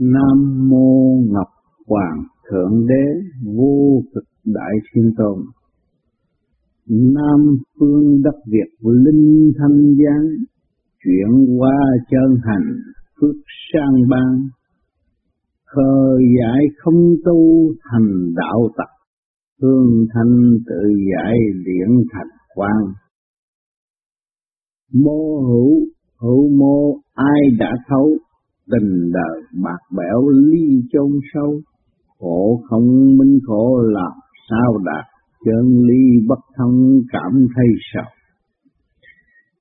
Nam mô Ngọc Hoàng Thượng Đế vô cực đại thiên tôn. Nam phương đất Việt linh thanh giang, chuyển qua chân hành phước sang ban. Khờ giải không tu thành đạo tập hương thanh tự giải điển thành quang Mô hữu, hữu mô ai đã thấu, tình đời bạc bẽo ly chôn sâu, khổ không minh khổ làm sao đạt, chân ly bất thông cảm thấy sầu.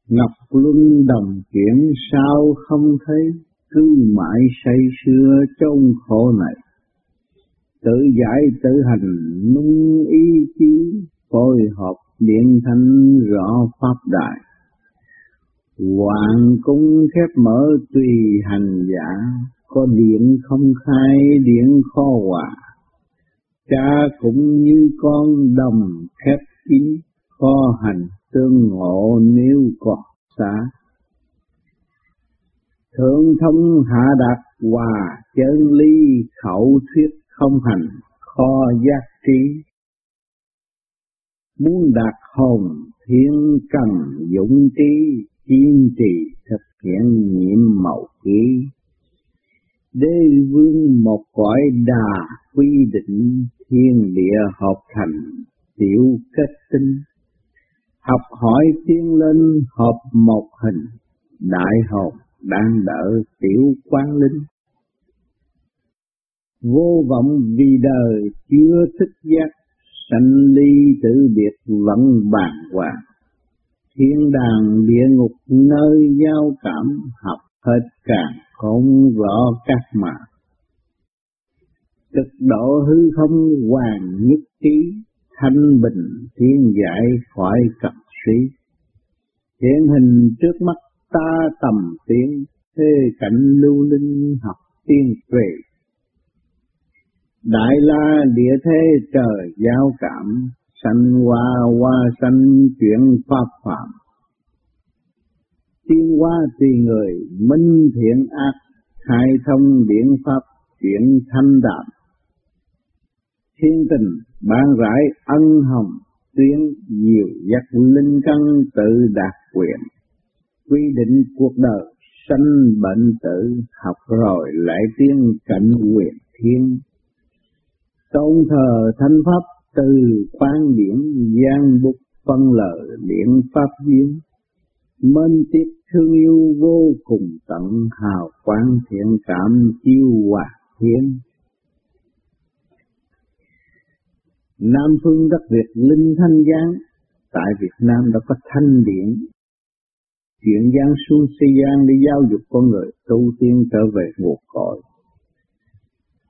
Ngọc Luân đồng chuyển sao không thấy, cứ mãi say xưa trong khổ này. Tự giải tự hành nung ý chí, phối hợp điện thanh rõ pháp đại Hoàng cung khép mở tùy hành giả, có điện không khai điện kho hòa. Cha cũng như con đồng khép kín, kho hành tương ngộ nếu còn xa. Thượng thông hạ đạt hòa chân ly khẩu thuyết không hành, kho giác trí. Muốn đạt hồn thiên cần dũng trí kiên trì thực hiện nhiệm màu ký. Đế vương một cõi đà quy định thiên địa hợp thành tiểu kết tinh. Học hỏi tiên lên hợp một hình, đại học đang đỡ tiểu quán linh. Vô vọng vì đời chưa thức giác, sanh ly tự biệt vẫn bàng hoàng thiên đàng địa ngục nơi giao cảm, học hết càng không rõ các mà. Cực độ hư không hoàng nhất trí, thanh bình thiên giải khỏi cập sĩ. Hiện hình trước mắt ta tầm tiếng thế cảnh lưu linh học tiên về đại la địa thế trời giao cảm sanh hoa hoa sanh chuyển pháp phạm. Tiên hoa tùy người, minh thiện ác, khai thông biện pháp, chuyển thanh đạm. Thiên tình, ban rải ân hồng, tuyến nhiều giác linh căn tự đạt quyền. Quy định cuộc đời, sanh bệnh tử học rồi lại tiên cảnh quyền thiên. Tôn thờ thanh pháp từ quan điển gian bục phân lời điện pháp duyên mênh tiếp thương yêu vô cùng tận hào quang thiện cảm chiêu hòa thiên Nam phương đất Việt linh thanh giang, tại Việt Nam đã có thanh điển. Chuyển giang xuống thế gian để giáo dục con người tu tiên trở về nguồn cội.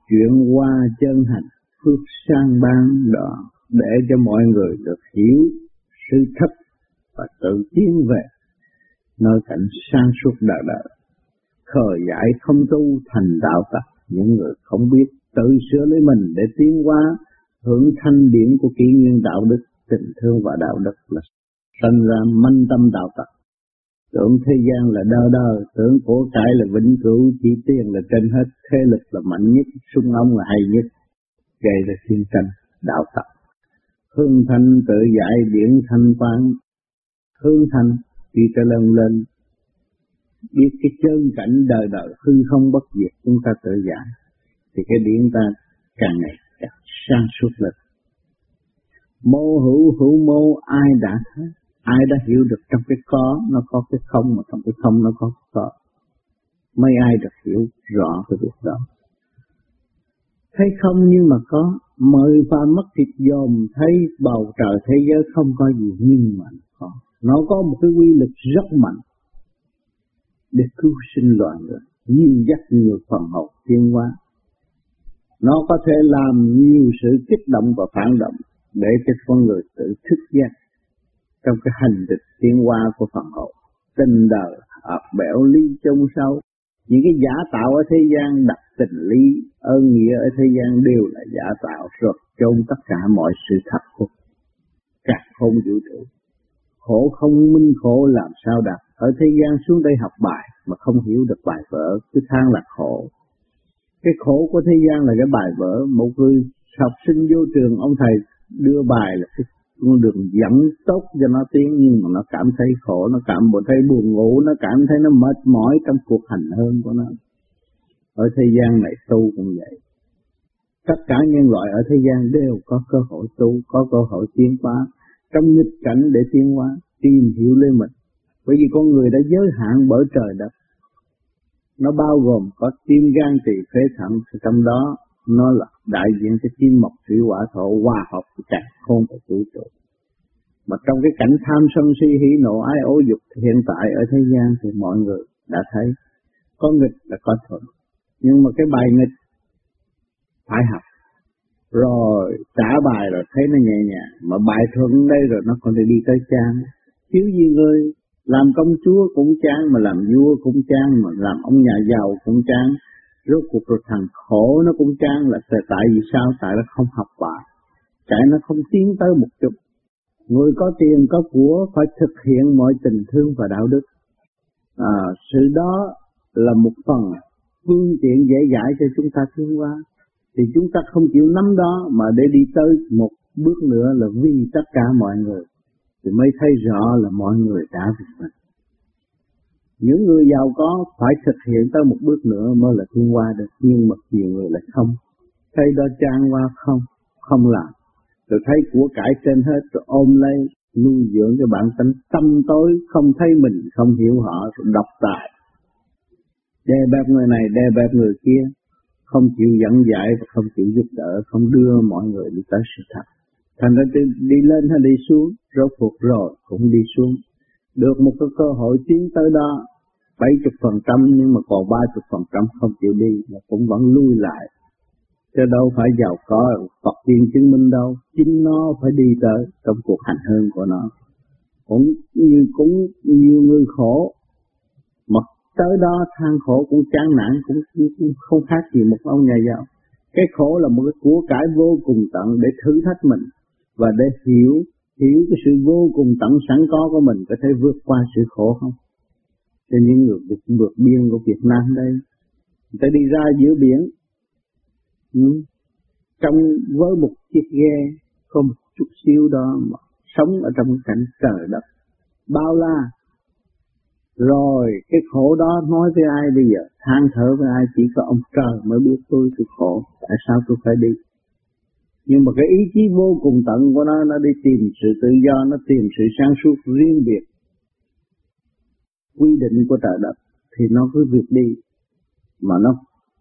Chuyển qua chân hành phước sang ban đó để cho mọi người được hiểu sự thật và tự tiến về nơi cảnh sang suốt đời đời. Khờ giải không tu thành đạo tặc những người không biết tự sửa lấy mình để tiến hóa, hưởng thanh điển của kỷ nguyên đạo đức, tình thương và đạo đức là sinh ra manh tâm đạo tặc tưởng thế gian là đơ đơ tưởng của cải là vĩnh cửu, chỉ tiền là trên hết, thế lực là mạnh nhất, sung ông là hay nhất gây ra chiến tranh đạo tập hương thanh tự giải điển thanh quán hương thanh đi trở lên lên biết cái chân cảnh đời đời hư không bất diệt, chúng ta tự giải. Thì cái điển ta càng ngày càng sang suốt lên. Mô hữu hữu mô, ai đã thấy ai đã hiểu được trong cái có, nó có cái không, mà trong cái không nó có cái có? Mấy ai được hiểu rõ cái việc đó? Thấy không nhưng mà có mời và mất thịt dòm, thấy bầu trời, thế giới không có gì, nhưng mà có. Nó có một cái quy lực rất mạnh để cứu sinh loài người nhiều dắt nhiều phần hậu tiến hóa. Nó có thể làm nhiều sự kích động và phản động để cho con người tự thức giác trong cái hành trình tiến hóa của phần hậu tình đời ập bẻo ly trong sâu những cái giả tạo ở thế gian, đặt tình lý, ơn nghĩa ở thế gian đều là giả tạo, rồi chôn tất cả mọi sự thật của cả không vũ trụ. Khổ không minh khổ làm sao đạt? Ở thế gian xuống đây học bài mà không hiểu được bài vở, cứ than là khổ. Cái khổ của thế gian là cái bài vở, một người học sinh vô trường, ông thầy đưa bài là cái con đường dẫn tốt cho nó tiến, nhưng mà nó cảm thấy khổ, nó cảm thấy buồn ngủ, nó cảm thấy nó mệt mỏi trong cuộc hành hương của nó. Ở thế gian này tu cũng vậy. Tất cả nhân loại ở thế gian đều có cơ hội tu, có cơ hội tiến hóa. Trong nghịch cảnh để tiến hóa, tìm hiểu lên mình. Bởi vì con người đã giới hạn bởi trời đất. Nó bao gồm có tim gan, tỳ phế thận trong đó nó là đại diện cho kim mộc thủy hỏa thổ hòa hợp chặt không của vũ trụ. Mà trong cái cảnh tham sân si hỉ nộ ái ố dục hiện tại ở thế gian thì mọi người đã thấy có nghịch là có thuận. Nhưng mà cái bài nghịch phải học. Rồi trả bài rồi thấy nó nhẹ nhàng. Mà bài thuận đây rồi nó còn đi tới trang thiếu gì người làm công chúa cũng chán, mà làm vua cũng chán, mà làm ông nhà giàu cũng chán rốt cuộc rồi thằng khổ nó cũng trang là tại vì sao? Tại nó không học bài. Tại nó không tiến tới một chút người có tiền có của phải thực hiện mọi tình thương và đạo đức. À, sự đó là một phần phương tiện dễ dãi cho chúng ta tiến qua. thì chúng ta không chịu nắm đó mà để đi tới một bước nữa là vì tất cả mọi người. Thì mới thấy rõ là mọi người đã vì mình những người giàu có phải thực hiện tới một bước nữa mới là thiên hoa được, nhưng mà nhiều người lại không. Thấy đó trang qua không không làm. Rồi thấy của cải trên hết, rồi ôm lấy, nuôi dưỡng cái bản tính tâm tối, không thấy mình, không hiểu họ, rồi độc tài. Đè bẹp người này, đè bẹp người kia, không chịu dẫn dạy và không chịu giúp đỡ, không đưa mọi người đi tới sự thật. Thành ra đi lên hay đi xuống, rốt cuộc rồi cũng đi xuống. Được một cái cơ hội tiến tới đó bảy chục phần trăm nhưng mà còn ba chục phần trăm không chịu đi là cũng vẫn lui lại. Chứ đâu phải giàu có Phật tiên chứng minh đâu. Chính nó phải đi tới trong cuộc hành hương của nó. Cũng như cũng nhiều người khổ. Mà tới đó than khổ cũng chán nản cũng, cũng không khác gì một ông nhà giàu. Cái khổ là một cái của cải vô cùng tận để thử thách mình và để hiểu hiểu cái sự vô cùng tận sẵn có của mình có thể vượt qua sự khổ không? Cho những người vượt, vượt biên của Việt Nam đây. Người ta đi ra giữa biển ừ. trong với một chiếc ghe không một chút xíu đó mà sống ở trong cảnh trời đất. Bao la. Rồi cái khổ đó nói với ai bây giờ? Than thở với ai? Chỉ có ông trời mới biết tôi tôi khổ. Tại sao tôi phải đi? Nhưng mà cái ý chí vô cùng tận của nó nó đi tìm sự tự do nó tìm sự sáng suốt riêng biệt quy định của trời đất thì nó cứ việc đi. Mà nó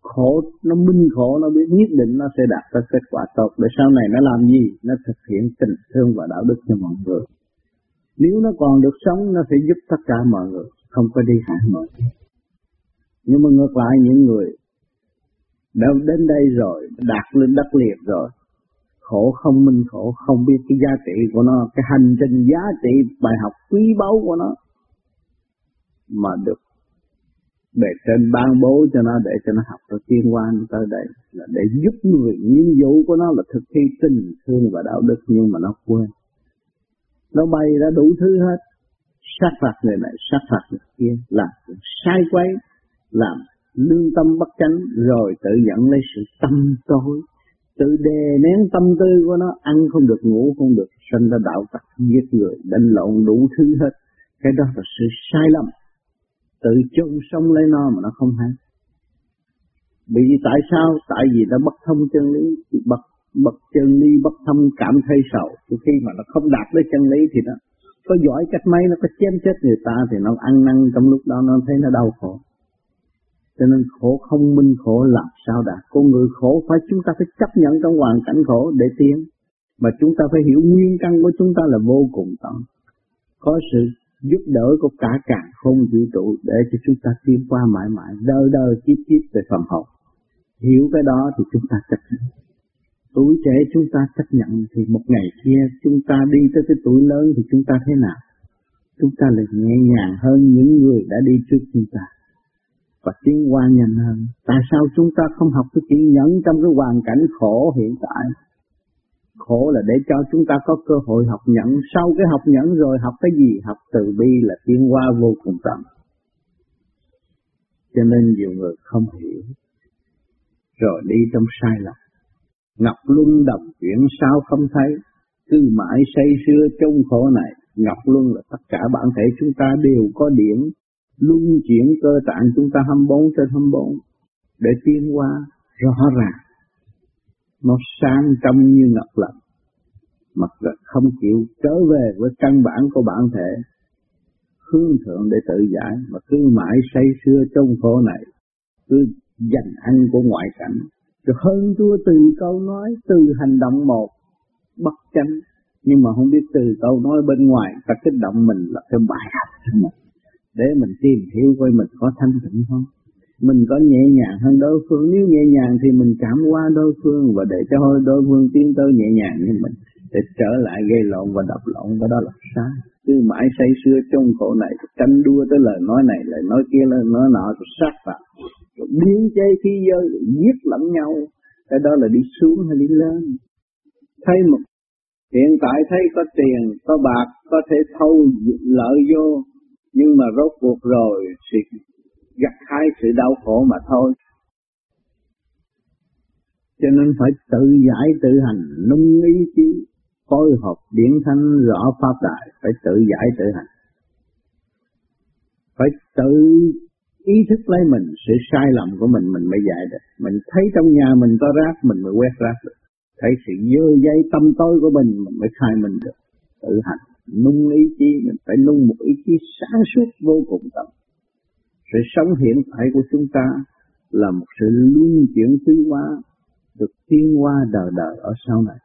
khổ nó minh khổ nó biết nhất định nó sẽ đạt ra kết quả tốt. Để sau này nó làm gì? Nó thực hiện tình thương và đạo đức cho mọi người. Nếu nó còn được sống, nó sẽ giúp tất cả mọi người, không có đi hại mọi người. Nhưng mà ngược lại, những người đã đến đây rồi, đạt lên đất liệt rồi, khổ không minh khổ, không biết cái giá trị của nó, cái hành trình giá trị, bài học quý báu của nó mà được bề trên ban bố cho nó, để cho nó học rồi tiên quan tới đây. Là để giúp người nhiệm vụ của nó là thực thi tình thương và đạo đức, nhưng mà nó quên. Nó bay ra đủ thứ hết. Sát phạt người này, sát phạt người kia. Làm sai quấy, làm lương tâm bất chánh, rồi tự dẫn lấy sự tâm tối. Tự đè nén tâm tư của nó, ăn không được, ngủ không được sinh ra đạo tặc giết người, đánh lộn đủ thứ hết. Cái đó là sự sai lầm tự chôn sống lấy nó mà nó không hay. Bị tại sao? Tại vì nó bất thông chân lý. Bất bất chân lý bất thông cảm thấy sầu. Khi mà nó không đạt tới chân lý thì nó có giỏi cách mấy, nó có chém chết người ta thì nó ăn năn trong lúc đó, nó thấy nó đau khổ. Cho nên khổ không minh, khổ làm sao đạt? Con người khổ phải chúng ta phải chấp nhận trong hoàn cảnh khổ để tiến. Mà chúng ta phải hiểu nguyên căn của chúng ta là vô cùng tận có sự giúp đỡ của cả càng không vũ trụ để cho chúng ta tiến qua mãi mãi, đời đời kiếp kiếp về phần hồn. Hiểu cái đó thì chúng ta chấp nhận. Tuổi trẻ chúng ta chấp nhận thì một ngày kia chúng ta đi tới cái tuổi lớn thì chúng ta thế nào? Chúng ta lại nhẹ nhàng hơn những người đã đi trước chúng ta. Và tiến qua nhanh hơn. Tại sao chúng ta không học cái chuyện nhẫn trong cái hoàn cảnh khổ hiện tại? Khổ là để cho chúng ta có cơ hội học nhẫn. Sau cái học nhẫn rồi học cái gì? Học từ bi là tiến qua vô cùng tận. Cho nên nhiều người không hiểu. Rồi đi trong sai lầm. Ngọc Luân đồng chuyển sao không thấy, cứ mãi say sưa trong khổ này. Ngọc Luân là tất cả bản thể chúng ta đều có điển, luân chuyển cơ tạng chúng ta 24 trên 24 để tiến qua rõ ràng. Nó sáng trong như ngọc lạnh, mặt là không chịu trở về với căn bản của bản thể, hướng thượng để tự giải mà cứ mãi say sưa trong khổ này, cứ dành ăn của ngoại cảnh, rồi hơn thua từ câu nói, từ hành động một, bất chánh, nhưng mà không biết từ câu nói bên ngoài ta kích động mình là cái bài học cho mình để mình tìm hiểu coi mình có thanh tịnh không? Mình có nhẹ nhàng hơn đối phương. Nếu nhẹ nhàng thì mình cảm qua đối phương và để cho đối phương tiến tới nhẹ nhàng như mình để trở lại gây lộn và đập lộn và đó là sai. Cứ mãi say sưa trong khổ này tranh đua tới lời nói này, lời nói kia, lời nói nọ, rồi sát phạt. Rồi biến chế khi giới giết lẫn nhau. Cái đó là đi xuống hay đi lên? Thấy một, hiện tại thấy có tiền, có bạc, có thể thâu lợi vô, nhưng mà rốt cuộc rồi thì gặt hai sự đau khổ mà thôi. Cho nên phải tự giải tự hành nung ý chí phối hợp điển thánh rõ pháp đại phải tự giải tự hành. Phải tự ý thức lấy mình, sự sai lầm của mình mình mới giải được. Mình thấy trong nhà mình có rác, mình mới quét rác được. Thấy sự dơ dây tâm tối của mình mình mới khai mình được. Tự hành, nung ý chí, mình phải nung một ý chí sáng suốt vô cùng tận sự sống hiện tại của chúng ta là một sự luân chuyển tiến hóa, được tiến hóa đời đời ở sau này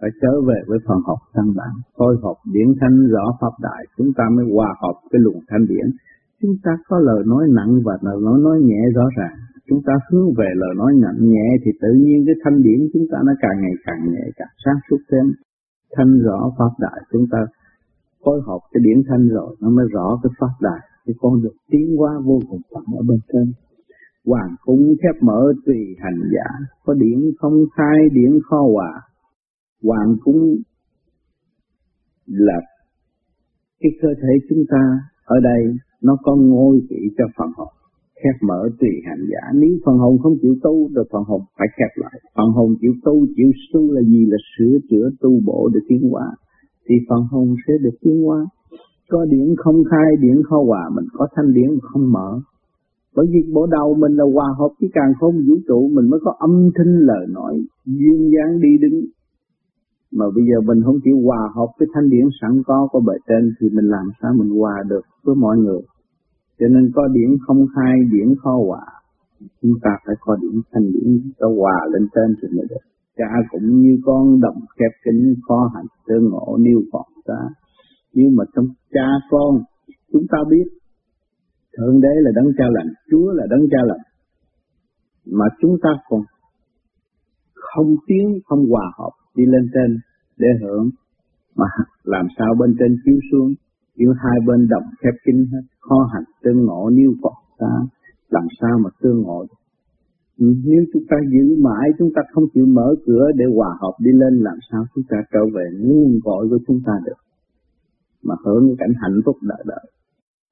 phải trở về với phần học căn bản. Khôi học điển thanh rõ pháp đại, chúng ta mới hòa hợp cái luồng thanh điển. Chúng ta có lời nói nặng và lời nói nói nhẹ rõ ràng. Chúng ta hướng về lời nói nặng nhẹ thì tự nhiên cái thanh điển chúng ta nó càng ngày càng nhẹ, càng sáng suốt thêm. Thanh rõ pháp đại, chúng ta phối hợp cái điển thanh rồi, nó mới rõ cái pháp đại. Thì con được tiến hóa vô cùng tận ở bên trên. Hoàng cung khép mở tùy hành giả. Có điển không khai điển kho hòa hoàng cung là cái cơ thể chúng ta ở đây, nó có ngôi vị cho phần hồn, khép mở tùy hành giả. Nếu phần hồn không chịu tu rồi phần hồn phải khép lại. Phần hồn chịu tu chịu tu là gì? Là sửa chữa tu bổ để tiến hóa. Thì phần hồn sẽ được tiến hóa. Có điển không khai, điển kho hòa, mình có thanh điển không mở. Bởi vì bộ đầu mình là hòa hợp với càng không vũ trụ, mình mới có âm thanh lời nói, duyên dáng đi đứng mà bây giờ mình không chịu hòa hợp với thanh điển sẵn có của bề trên thì mình làm sao mình hòa được với mọi người? Cho nên có điển không khai, điển khó hòa. Chúng ta phải có điển thanh điển cho hòa lên trên thì mới được. Cha cũng như con đồng khép kính khó hạnh tương ngộ niêu phật ta nhưng mà trong cha con, chúng ta biết, thượng đế là đấng cha lành, chúa là đấng cha lành. Mà chúng ta còn không tiến, không hòa hợp đi lên trên để hưởng, mà làm sao bên trên chiếu xuống chiếu hai bên đồng khép kín hết, kho hạnh tương ngộ nếu phật ta làm sao mà tương ngộ ừ, nếu chúng ta giữ mãi, chúng ta không chịu mở cửa để hòa hợp đi lên, làm sao chúng ta trở về nguồn cội của chúng ta được? Mà hưởng cảnh hạnh phúc đời đời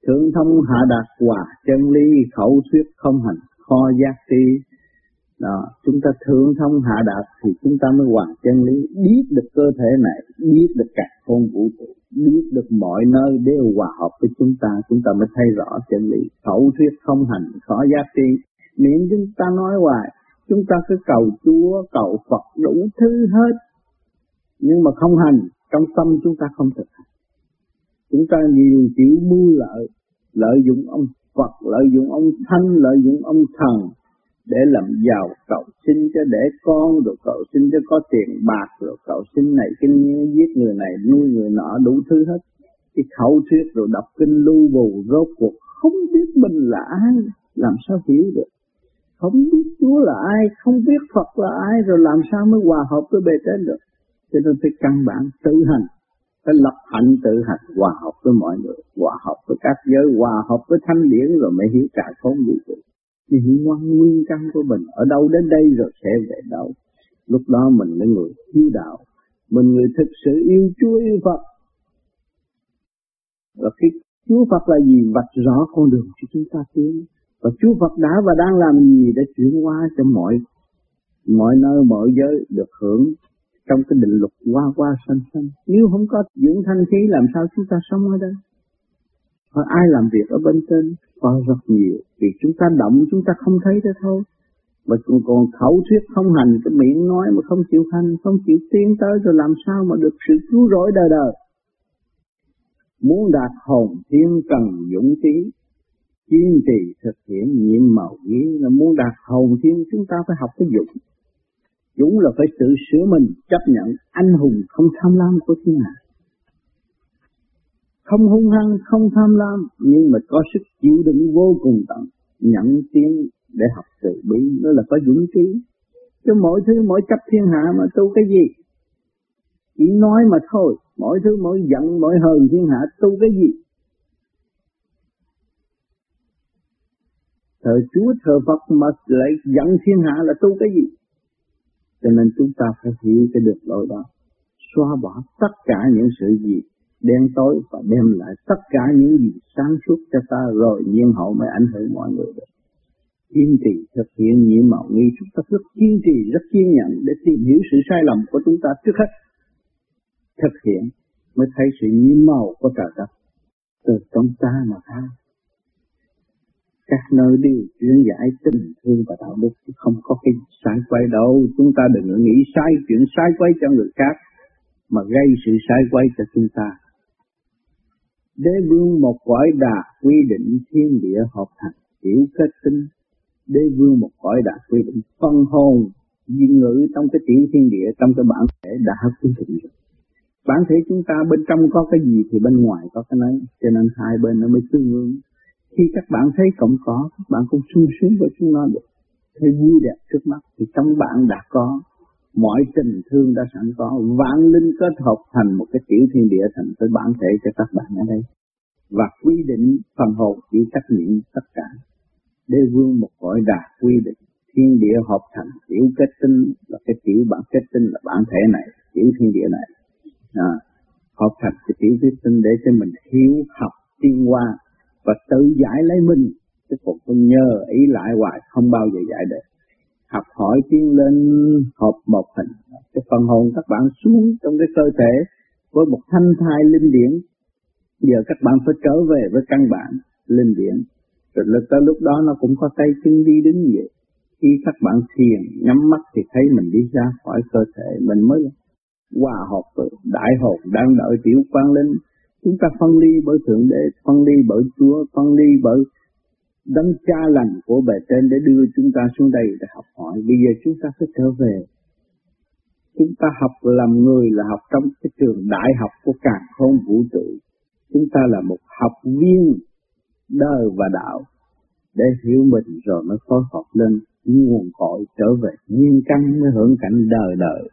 thượng thông hạ đạt hòa chân lý khẩu thuyết không hành, kho giác tri đó, chúng ta thượng thông hạ đạt thì chúng ta mới hoàn chân lý, biết được cơ thể này, biết được cả con vũ trụ, biết được mọi nơi đều hòa hợp với chúng ta chúng ta mới thấy rõ chân lý. Khẩu thuyết không hành, khó giá trị miệng chúng ta nói hoài, chúng ta cứ cầu Chúa, cầu Phật, đủ thứ hết. Nhưng mà không hành, trong tâm chúng ta không thực hành. Chúng ta nhiều chịu mưu lợi lợi dụng ông Phật, lợi dụng ông Thanh lợi dụng ông Thần để làm giàu cầu xin cho để con rồi cầu xin cho có tiền bạc rồi cầu xin này kinh giết người này nuôi người nọ đủ thứ hết cái khẩu thuyết rồi đọc kinh lưu bù rốt cuộc không biết mình là ai làm sao hiểu được không biết Chúa là ai, không biết Phật là ai, rồi làm sao mới hòa hợp với bề trên được. Cho nên phải căn bản tự hành, phải lập hạnh tự hành, hòa hợp với mọi người, hòa hợp với các giới, hòa hợp với thanh điển rồi mới hiểu cả không vũ trụ. Thì hiểu ngoan nguyên căn của mình, ở đâu đến đây rồi sẽ về đâu. Lúc đó mình là người hiếu đạo, mình người thực sự yêu Chúa yêu Phật. Và khi Chúa Phật là gì vạch rõ con đường cho chúng ta tiến và Chúa Phật đã và đang làm gì để chuyển hóa cho mọi mọi nơi mọi giới được hưởng trong cái định luật qua qua sanh sanh. Nếu không có dưỡng thanh khí làm sao chúng ta sống ở đây? Và ai làm việc ở bên trên có rất nhiều. Vì chúng ta động chúng ta không thấy thế thôi. Mà còn, còn khẩu thuyết không hành, cái miệng nói mà không chịu hành, không chịu tiến tới rồi làm sao mà được sự cứu rỗi đời đời. Muốn đạt hồn thiên cần dũng khí, kiên trì thực hiện nhiệm màu nghĩa là muốn đạt hồn thiên chúng ta phải học cái dũng. Dũng là phải tự sửa mình, chấp nhận anh hùng không tham lam của thiên hạ. Không hung hăng, không tham lam, nhưng mà có sức chịu đựng vô cùng tận, nhận tiếng để học từ bi, đó là có dũng khí. Chứ mỗi thứ mỗi chấp thiên hạ mà tu cái gì? Chỉ nói mà thôi, mỗi thứ mỗi giận, mỗi hờn thiên hạ tu cái gì? Thờ Chúa thờ Phật mà lại giận thiên hạ là tu cái gì? Cho nên chúng ta phải hiểu cái được lỗi đó. Xóa bỏ tất cả những sự gì đen tối và đem lại tất cả những gì sáng suốt cho ta rồi nhiên hậu mới ảnh hưởng mọi người được. Kiên trì thực hiện nhiệm mạo nghi chúng ta rất kiên trì, rất kiên nhẫn để tìm hiểu sự sai lầm của chúng ta trước hết. Thực hiện mới thấy sự nhiệm màu của trời đất từ trong ta mà ra các nơi đều chuyển giải tình thương và đạo đức không có cái sai quay đâu chúng ta đừng nghĩ sai chuyện sai quay cho người khác mà gây sự sai quay cho chúng ta đế vương một cõi đà quy định thiên địa hợp thành tiểu kết tinh. Đế vương một cõi đà quy định phân hồn diên ngữ trong cái tiểu thiên địa trong cái bản thể đã quy định rồi. Bản thể chúng ta bên trong có cái gì thì bên ngoài có cái đấy cho nên hai bên nó mới tương ứng. Khi các bạn thấy cộng có, các bạn cũng sung sướng với chúng nó được. Thấy vui đẹp trước mắt thì trong bạn đã có, mọi tình thương đã sẵn có, vạn linh kết hợp thành một cái tiểu thiên địa thành cái bản thể cho các bạn ở đây. Và quy định phần hồn chỉ trách nhiệm tất cả. Đế vương một cõi đạt quy định thiên địa hợp thành tiểu kết tinh là cái tiểu bản kết tinh là bản thể này, tiểu thiên địa này. À, hợp thành cái tiểu kết tinh để cho mình hiểu học tiên hoa và tự giải lấy mình chứ còn tôi nhờ ý lại hoài không bao giờ giải được học hỏi tiến lên hợp một hình. Cái phần hồn các bạn xuống trong cái cơ thể với một thanh thai linh điển. Giờ các bạn phải trở về với căn bản linh điển. Rồi lúc tới lúc đó nó cũng có tay chân đi đứng vậy khi các bạn thiền nhắm mắt thì thấy mình đi ra khỏi cơ thể mình mới hòa hợp với đại hồn đang đợi tiểu quan linh. Chúng ta phân ly bởi Thượng Đế, phân ly bởi Chúa, phân ly bởi đấng cha lành của bề trên để đưa chúng ta xuống đây để học hỏi. Bây giờ chúng ta phải trở về. Chúng ta học làm người là học trong cái trường đại học của cả không vũ trụ. Chúng ta là một học viên đời và đạo để hiểu mình rồi mới phối hợp lên nguồn cội trở về nguyên căn mới hưởng cảnh đời đời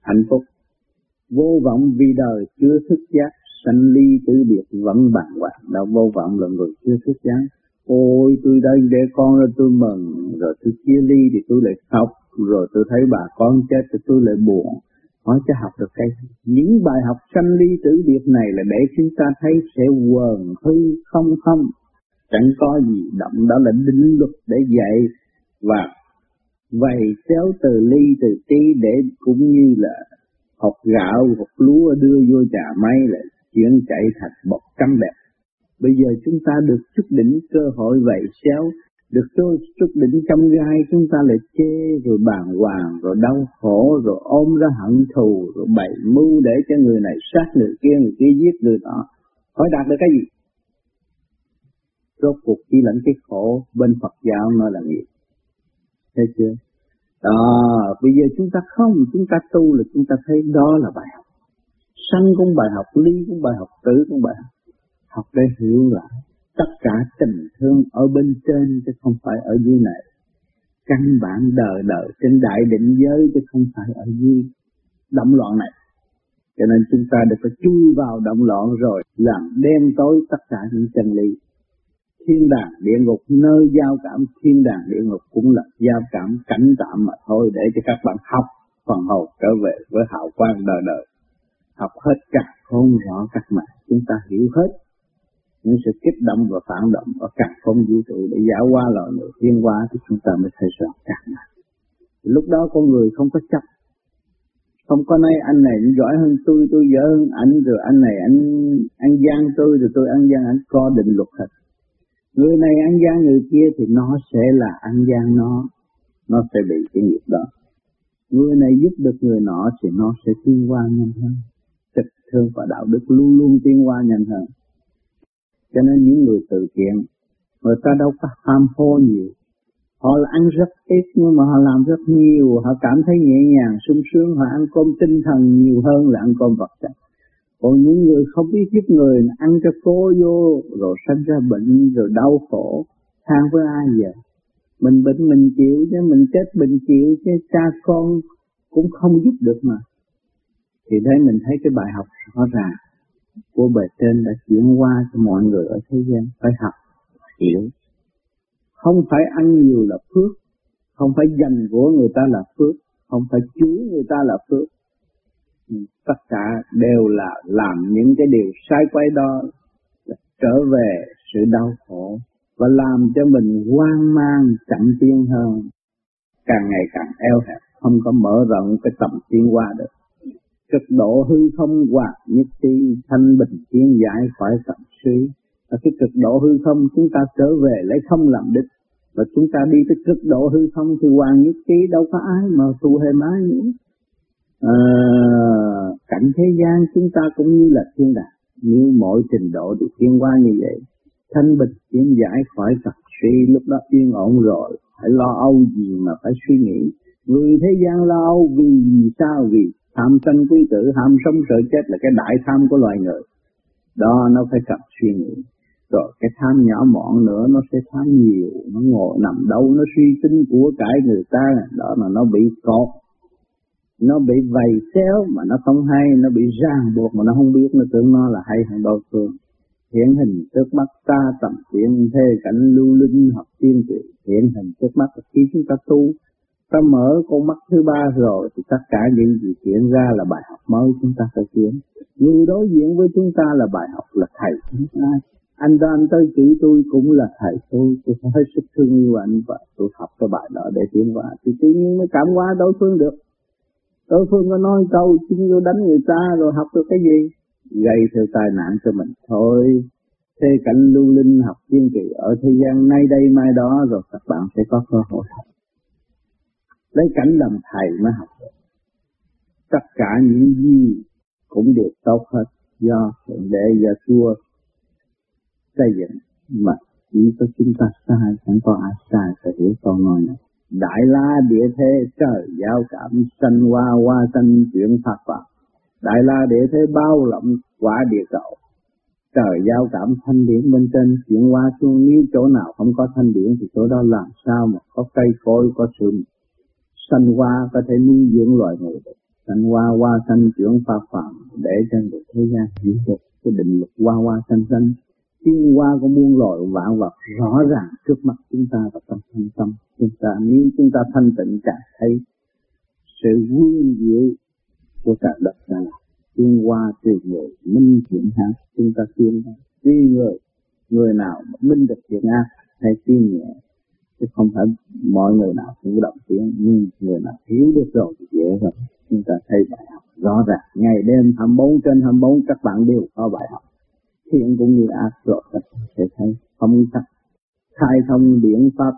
hạnh phúc vô vọng vì đời chưa thức giác, sanh ly tứ biệt vẫn bàng hoàng đạo vô vọng là người chưa thức giác ôi, tôi đây để con ra tôi mừng. Rồi tôi chia ly thì tôi lại khóc. Rồi tôi thấy bà con chết thì tôi lại buồn. Hỏi cho học được cái những bài học sanh ly tử biệt này là để chúng ta thấy sẽ quần hư không không. Chẳng có gì động, đó là định luật để dạy và vậy kéo từ ly từ tí để cũng như là hột gạo, hột lúa đưa vô trà máy là chuyển chạy thành bọt căm đẹp. Bây giờ chúng ta được chút đỉnh cơ hội vậy xéo, được tôi chút đỉnh trong gai chúng ta lại chê rồi bàn hoàng rồi đau khổ rồi ôm ra hận thù rồi bày mưu để cho người này sát người kia người kia giết người đó. Hỏi đạt được cái gì? Rốt cuộc chỉ lãnh cái khổ bên Phật giáo nó là nghiệp. Thấy chưa? Đó, bây giờ chúng ta không, chúng ta tu là chúng ta thấy đó là bài học sanh cũng bài học, ly cũng bài học, tử cũng bài học. Học để hiểu lại tất cả tình thương ở bên trên chứ không phải ở dưới này. Căn bản đời đời trên đại định giới chứ không phải ở dưới động loạn này. Cho nên chúng ta được phải chui vào động loạn rồi làm đen tối tất cả những chân lý. Thiên đàng địa ngục, nơi giao cảm thiên đàng địa ngục cũng là giao cảm cảnh tạm mà thôi để cho các bạn học phần hồn trở về với hào quang đời đời học hết cả không rõ các mạng chúng ta hiểu hết những sự kích động và phản động ở cả không vũ trụ để giải qua loài người thiên hóa thì chúng ta mới thấy rõ càng mạng lúc đó con người không có chấp. Không có nói, anh này giỏi hơn tôi tôi dở hơn anh, rồi anh này anh ăn gian tôi, rồi tôi ăn gian anh. Có định luật hết. Người này ăn gian, người kia thì nó sẽ là ăn gian, nó nó sẽ bị cái nghiệp đó. Người này giúp được người nọ thì nó sẽ tiến qua nhanh hơn. Trực thương và đạo đức luôn luôn tiến qua nhanh hơn cho nên những người tự thiện, người ta đâu có ham hô nhiều. Họ là ăn rất ít nhưng mà họ làm rất nhiều. Họ cảm thấy nhẹ nhàng sung sướng. Họ ăn cơm tinh thần nhiều hơn là ăn cơm vật chất. Còn những người không biết giúp người ăn cho cố vô rồi sanh ra bệnh rồi đau khổ than với ai giờ mình bệnh mình chịu chứ mình chết mình chịu chứ cha con cũng không giúp được mà. Thì đây mình thấy cái bài học rõ ràng của bề trên đã chuyển qua cho mọi người ở thế gian phải học, hiểu. Không phải ăn nhiều là phước, không phải dành của người ta là phước, không phải chú người ta là phước. Tất cả đều là làm những cái điều sai quay đó trở về sự đau khổ và làm cho mình hoang mang, chậm tiến hơn. Càng ngày càng eo hẹp, không có mở rộng cái tầm tiến qua được cực độ hư không hoặc nhất trí thanh bình tiến giải khỏi tận suy. Ở cái cực độ hư không chúng ta trở về lấy không làm đích. Và chúng ta đi tới cực độ hư không thì hoàng nhất trí đâu có ai mà tu hề mái nữa. À, cảnh thế gian chúng ta cũng như là thiên đàng. Như mọi trình độ được thiên qua như vậy thanh bình tiến giải khỏi tập suy lúc đó yên ổn rồi. Phải lo âu gì mà phải suy nghĩ. Người thế gian lo âu vì sao? Vì tham sân quý tử ham sống sợ chết là cái đại tham của loài người. Đó, nó phải cần suy nghĩ. Rồi, cái tham nhỏ mọn nữa, nó sẽ tham nhiều, nó ngồi nằm đâu, nó suy tính của cải người ta, đó là nó bị cột nó bị vầy xéo mà nó không hay, nó bị ràng buộc mà nó không biết. Nó tưởng nó là hay hơn đau thương hiện hình trước mắt ta tầm tiện thê cảnh lưu linh học tiên tuyệt hiện hình trước mắt khi chúng ta tu ta mở con mắt thứ ba rồi thì tất cả những gì diễn ra là bài học mới chúng ta phải kiếm. Người đối diện với chúng ta là bài học là thầy chúng ta. Anh ta anh tới chữ tôi cũng là thầy tôi. Tôi phải hết sức thương yêu anh và tôi học cái bài đó để tiến qua thì tự nhiên mới cảm hóa đối phương được. Đối phương có nói câu, xin vô đánh người ta rồi học được cái gì? Gây theo tai nạn cho mình. Thôi, thế cảnh lưu linh học kiên kỳ ở thế gian nay đây mai đó rồi các bạn sẽ có cơ hội học lấy cảnh làm thầy mới học được. Tất cả những gì cũng đều tốt hết do thượng đế do chúa xây dựng. Mà chỉ có chúng ta sai, chẳng có ai sai phải hiểu con ngồi này. Đại la địa thế, trời, giao cảm, sanh hoa hoa sanh, chuyển phật. Pháp đại la địa thế, bao lộng, quả địa cầu. Trời, giao cảm, thanh điển bên trên, chuyển qua xuống, nếu chỗ nào không có thanh điển thì chỗ đó làm sao mà có cây cối, có sự sanh hoa có thể nuôi dưỡng loài người được. Sanh hoa hoa sanh trưởng pháp phạm, để cho người thế gian hiểu được cái định luật hoa hoa sanh sanh. Thiên hoa của muôn loài vạn vật rõ ràng trước mắt chúng ta và trong thân tâm chúng ta. Nếu chúng ta thanh tịnh cảm thấy sự nguyên diệu của cả đất là thiên hoa tùy người minh thiện ác chúng ta tiên tùy người người nào minh được thiện ác hay tiên nhẹ chứ không phải mọi người nào cũng động tiếng nhưng người nào hiểu được rồi thì dễ rồi chúng ta thấy bài học rõ ràng. Ngày đêm 24 trên 24 các bạn đều có bài học. Thiện cũng như ác rồi, các bạn sẽ thấy không tắc khai thông điển pháp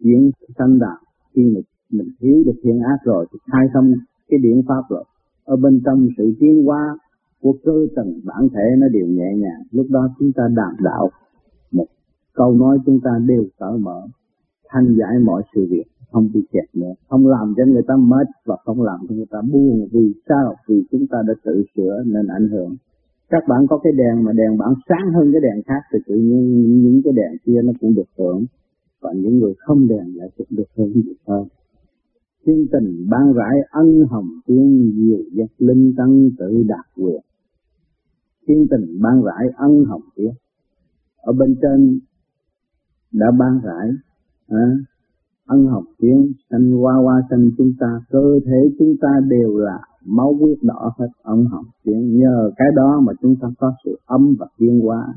diễn sanh đạo. Khi mình mình hiểu được thiện ác rồi thì khai thông cái điển pháp rồi. Ở bên trong sự tiến hóa của cơ tầng bản thể nó đều nhẹ nhàng. Lúc đó chúng ta đạt đạo một câu nói chúng ta đều cởi mở, thanh giải mọi sự việc, không bị kẹt nữa. Không làm cho người ta mệt và không làm cho người ta buồn. Vì sao? Vì chúng ta đã tự sửa nên ảnh hưởng. Các bạn có cái đèn mà đèn bạn sáng hơn cái đèn khác thì tự nhiên những cái đèn kia nó cũng được hưởng. Còn những người không đèn lại cũng được hưởng nhiều hơn. Thiên tình ban rãi ân hồng tiên diệu giác linh tăng tự đạt quyền thiên tình ban rãi ân hồng tiên ở bên trên đã ban rải à, ân học tiếng sanh hoa hoa sanh chúng ta cơ thể chúng ta đều là máu huyết đỏ hết. Ân học tiếng nhờ cái đó mà chúng ta có sự âm và tiến hóa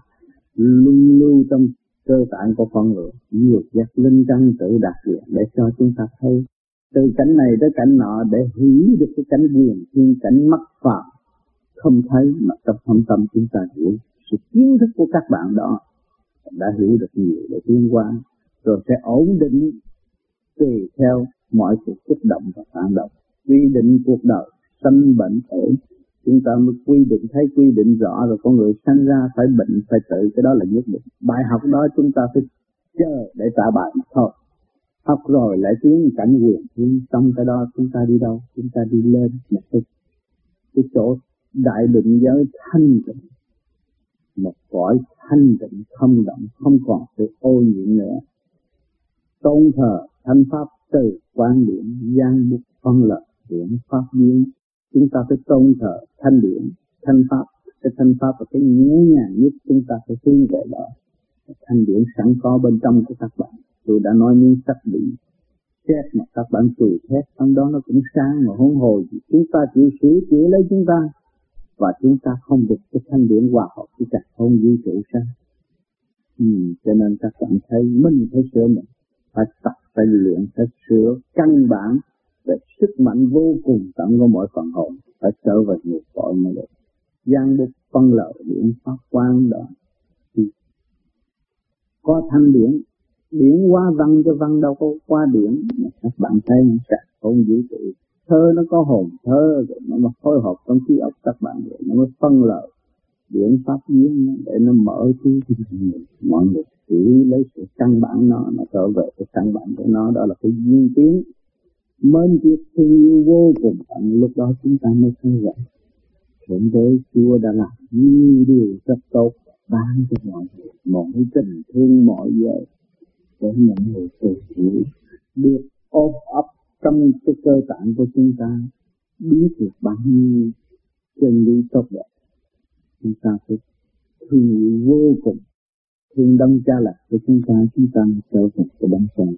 luôn lưu trong cơ tạng của con người. Diệt giác linh căn tự đạt được để cho chúng ta thấy. Từ cảnh này tới cảnh nọ để hiểu được cái cảnh quyền thiên cảnh mất phạm không thấy mà trong thâm tâm chúng ta hiểu sự kiến thức của các bạn đó đã hiểu được nhiều để tiến qua rồi sẽ ổn định tùy theo mọi cuộc kích động và phản động. Quy định cuộc đời sanh bệnh tử. Chúng ta mới quy định thấy quy định rõ rồi con người sanh ra phải bệnh phải tự cái đó là nhất định. Bài học đó chúng ta phải chờ để trả bài mà thôi. Học rồi lại tiến cảnh quyền nhưng xong cái đó chúng ta đi đâu? Chúng ta đi lên một cái, cái chỗ đại định giới thanh tịnh một cõi thanh tịnh không động không còn sự ô nhiễm nữa. Tôn thờ thanh pháp từ quan điểm gian bút phân lợi điểm pháp biến chúng ta phải tôn thờ thanh điểm thanh pháp. Cái thanh pháp là cái nhẹ nhàng nhất chúng ta phải hướng về đó. Thanh điển sẵn có bên trong của các bạn. Tôi đã nói miếng sắc bị chết mà các bạn cười thét, trong đó nó cũng sáng mà hỗn hồi chúng ta chịu sửa chữa lấy chúng ta và chúng ta không được cái thanh điển hòa hợp với cả không vũ trụ sao ừ, cho nên các bạn thấy mình phải sửa mình phải tập phải luyện phải sửa căn bản về sức mạnh vô cùng tận của mọi phần hồn phải trở về nguồn cội mới được. Gian bút phân lợi điển pháp quan đó thì ừ. có thanh điển điển qua văn cho văn đâu có qua điển các bạn thấy sạch không vũ trụ thơ nó có hồn thơ nó mà phối hợp trong trí óc các bạn, rồi nó mới phân lợi biện pháp biến để nó mở trí mọi người. Chỉ lấy sự căn bản nó nó trở về cái căn bản của nó, đó là cái duyên tiến mến tiếc thương yêu vô cùng tận lúc đó chúng ta mới thấy vậy. Thượng đế chúa đã làm nhiều điều rất tốt, ban cho mọi người mọi tình thương, mọi giờ để mọi người tự hiểu, được ôm ấp tâm cái cơ tạng của chúng ta biết được bao nhiêu chân lý tốt đẹp. Chúng ta phải thương yêu vô cùng. Thương đấng cha lạc của chúng ta chúng ta trở thành cái đấng son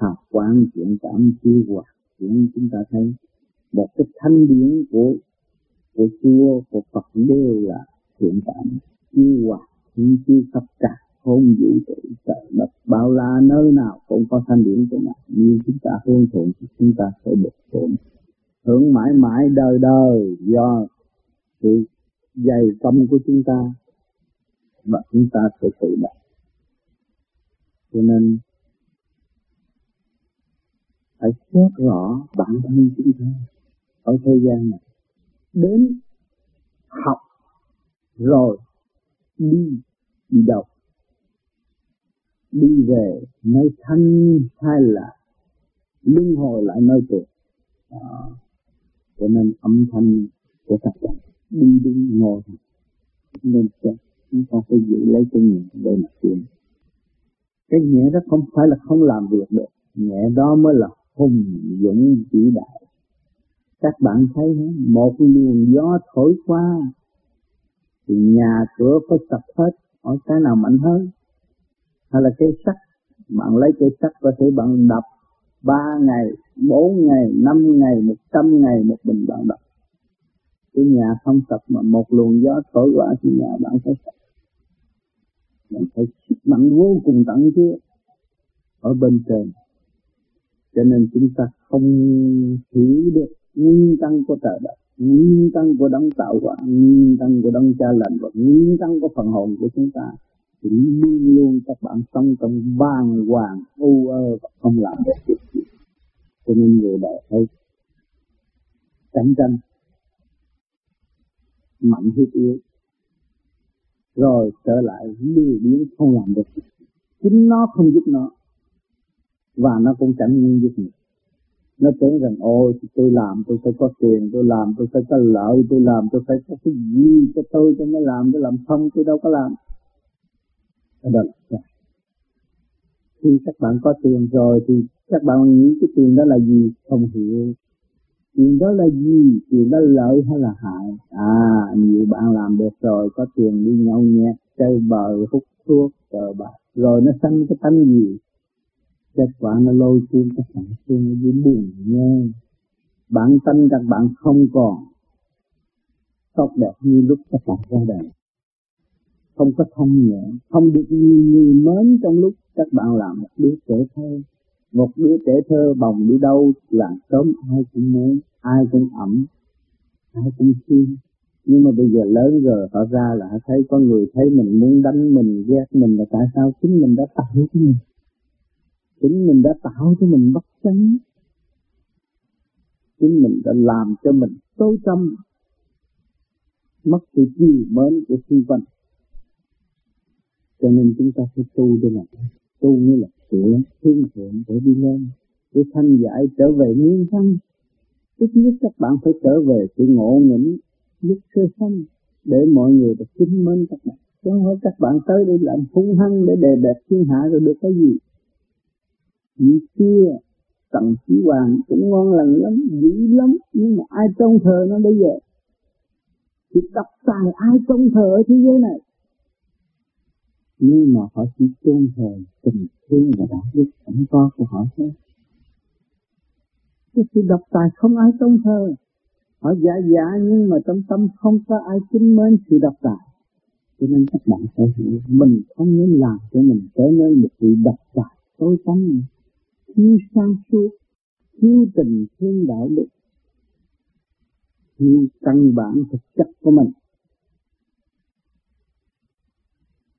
hào quang chuyện cảm, chiêu hòa chuyện chúng ta thấy một cái thanh điển của của Chúa, của Phật đều là thiện cảm, chiêu hòa những chiêu khắp cả hôn vũ trụ, trời đất, bao la nơi nào cũng có thanh điển của ngài. Như chúng ta hương thuận chúng ta sẽ được hưởng. Hưởng mãi mãi đời đời do sự dày công của chúng ta và chúng ta sẽ tự đạt cho nên phải xét rõ bản thân chúng ta ở thế gian này. Đến học rồi đi đi đâu đi về nơi thanh hay là luân hồi lại nơi tuột à, cho nên âm thanh của các bạn đi đi ngồi nên chúng ta phải giữ lấy cái nhẹ để mà tiến. Cái nhẹ đó không phải là không làm việc được. Nhẹ đó mới là hùng dũng vĩ đại. Các bạn thấy một luồng gió thổi qua thì nhà cửa có sập hết ở cái nào mạnh hơn? Hay là cây sắt. Bạn lấy cây sắt có thể bạn đập ba ngày, bốn ngày, năm ngày, một trăm ngày, một bình bạn đập. Cái nhà không sập mà một luồng gió thổi qua thì nhà bạn phải sập. Bạn phải sức mạnh vô cùng tận chứ. Ở bên trên. Cho nên chúng ta không hiểu được nguyên căn của trời đất, nguyên căn của đấng tạo hóa, nguyên căn của đấng cha lành và nguyên căn của phần hồn của chúng ta thì luôn luôn các bạn sống trong bàng hoàng, u ơ và không làm được việc gì. Cho nên người đời thấy cạnh tranh, mạnh hiếp yếu, rồi trở lại lưu biến không làm được chính nó không giúp nó, và nó cũng chẳng nhiên giúp mình. Nó tưởng rằng, ôi, tôi làm tôi phải có tiền, tôi làm tôi phải có lợi, tôi làm tôi phải có cái gì cho tôi tôi mới làm, tôi làm không, tôi đâu có làm đó là khi các bạn có tiền rồi thì các bạn nghĩ cái tiền đó là gì? Không hiểu. Tiền đó là gì? Tiền đó lợi hay là hại? À nhiều bạn làm được rồi, có tiền đi nhậu nhẹt, chơi bờ hút thuốc, cờ bạc. Rồi nó sanh cái tánh gì? Kết quả nó lôi cuốn các bạn xuống dưới buồn nha. Bản tâm các bạn không còn. Tốt đẹp như lúc các bạn ra đời không có thông nhẹ, không được nhiều người mến trong lúc các bạn làm một đứa trẻ thơ. Một đứa trẻ thơ bồng đi đâu là sớm ai cũng muốn, ai cũng ẩm, ai cũng thương nhưng mà bây giờ lớn rồi họ ra là họ thấy có người thấy mình muốn đánh mình, ghét mình là tại sao chính mình đã tạo cho mình? Chính mình đã tạo cho mình bất chánh. Chính mình đã làm cho mình tối tâm mất sự chiều mến của xung quanh cho nên chúng ta phải tu đây là tu như là sửa thương thượng để đi lên. Để thanh giải trở về nguyên thân. Ít nhất các bạn phải trở về sự ngộ nghĩnh lúc sơ sanh để mọi người được kính mến các bạn. Chứ không phải các bạn tới đây làm hung hăng để đề đẹp thiên hạ rồi được cái gì. Như xưa, tầm chí hoàng cũng ngon lành lắm, dữ lắm. Nhưng mà ai trông thờ nó bây giờ? Thì tập tài ai trông thờ ở thế giới này? Nhưng mà họ chỉ tôn thờ tình thương và đạo đức sẵn có của họ thôi. Cái sự độc tài không ai tôn thờ. Họ giả giả nhưng mà trong tâm không có ai kính mến sự độc tài. Cho nên các bạn phải hiểu, mình không nên làm cho mình trở nên một vị độc tài tối tăm. Thiếu sang suốt thiếu tình thương đạo đức thiếu căn bản thực chất của mình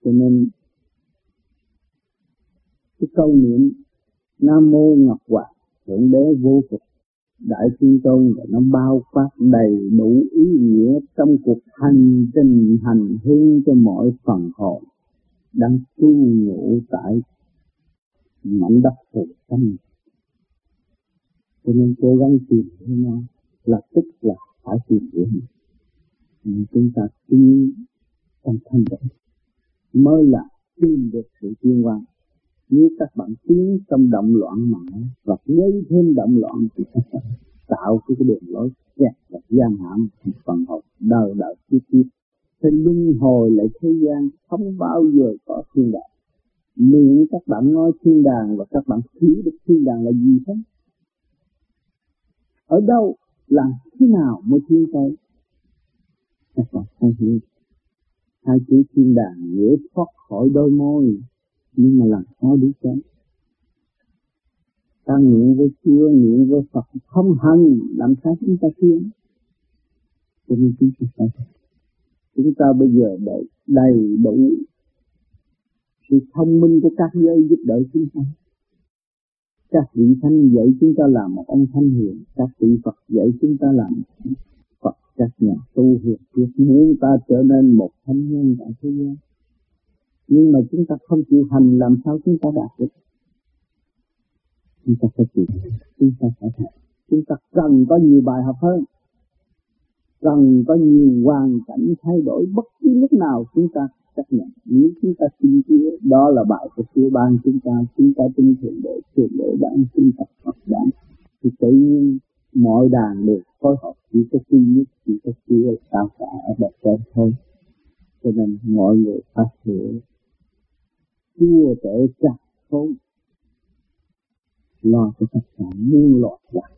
cho nên, cái câu niệm nam mô ngọc hoàng, thượng đế vô cực, đại thiên tôn và nó bao quát đầy đủ ý nghĩa trong cuộc hành trình hành hương cho mọi phần hồn đang tu ngủ tại mảnh đất phù tâm. Cho nên cố gắng tìm hiểu nó là tức là phải tìm hiểu. Chúng ta tin trong thanh tịnh mới là tìm được sự tiên quan nếu các bạn tiến trong động loạn mãi và gây thêm động loạn thì các bạn tạo cái cái đường lối kẹt và gian hãm thì phần hồn đời đời tiếp tiếp thì luân hồi lại thế gian không bao giờ có thiên đàng. Miệng các bạn nói thiên đàng và các bạn hiểu được thiên đàng là gì hết ở đâu, làm thế nào mới thiên tới? Các bạn không hiểu hai chữ thiên đàng dễ thoát khỏi đôi môi, nhưng mà làm sao đi chứ? ta nguyện với Chúa, nguyện với Phật, không hành làm sao chúng ta thiên cho nên chúng ta phải chúng ta bây giờ đầy đầy đủ sự thông minh của các giới giúp đỡ chúng ta. Các vị thanh dạy chúng ta làm một ông thanh hiền, các vị Phật dạy chúng ta làm một các nhà tu hiệp quyết muốn ta trở nên một thánh nhân tại thế gian nhưng mà chúng ta không chịu hành, làm sao chúng ta đạt được? Chúng ta phải chịu. Chúng ta phải học chúng ta cần có nhiều bài học hơn. Cần có nhiều hoàn cảnh thay đổi bất cứ lúc nào chúng ta chấp nhận. Nếu chúng ta tin Chúa, đó là bài của Chúa ban chúng ta. Chúng ta tin thượng đế thượng đế ban chúng ta Phật đản. Thì tự nhiên mọi đàn đều phối hợp, chỉ có duy nhất, chỉ có Chúa tạo cả ở bậc trên thôi. Cho nên mọi người phải hiểu Chúa để chặt khốn lo cho tất cả muôn loài vật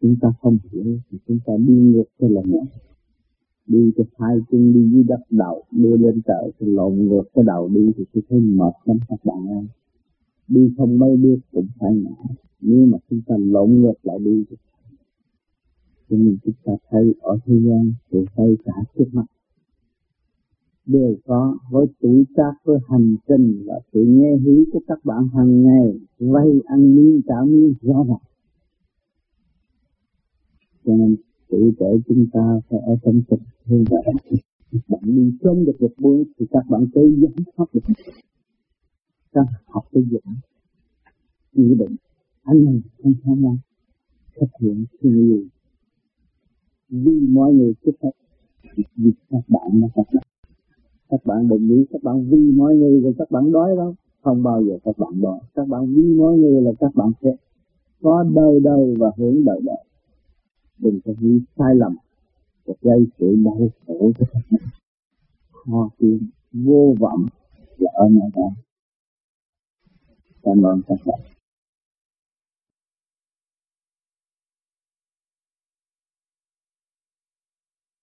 chúng ta không hiểu thì chúng ta đi ngược cái lòng này đi cho hai chân đi dưới đất đầu đưa lên trời, thì lộn ngược cái đầu đi thì tôi thấy mệt lắm các bạn ơi đi không mấy bước cũng phải ngã. Nếu mà chúng ta lộn ngược lại đi cho nên chúng ta thấy ở thế gian sự thấy cả trước mắt đều có với tuổi tác với hành trình và sự nghe hí của các bạn hàng ngày, vay ăn miếng trả miếng, rõ ràng. Cho nên tuổi trẻ chúng ta phải ở trong tình thương và bạn đi sớm được một bước, thì các bạn tới giảm thoát được các học tới giảm dự định anh này không tham năng thực hiện thương yêu vì mọi người trước hết vì các bạn mà các bạn. Các bạn đừng nghĩ các bạn vì mọi người rồi các bạn đói đâu không bao giờ các bạn đói các bạn vì mọi người là các bạn sẽ có đời đời và hướng đời đời. Đừng có nghĩ sai lầm và gây sự đau khổ cho các bạn ho tiếng vô vọng là ở nơi đó cảm ơn các bạn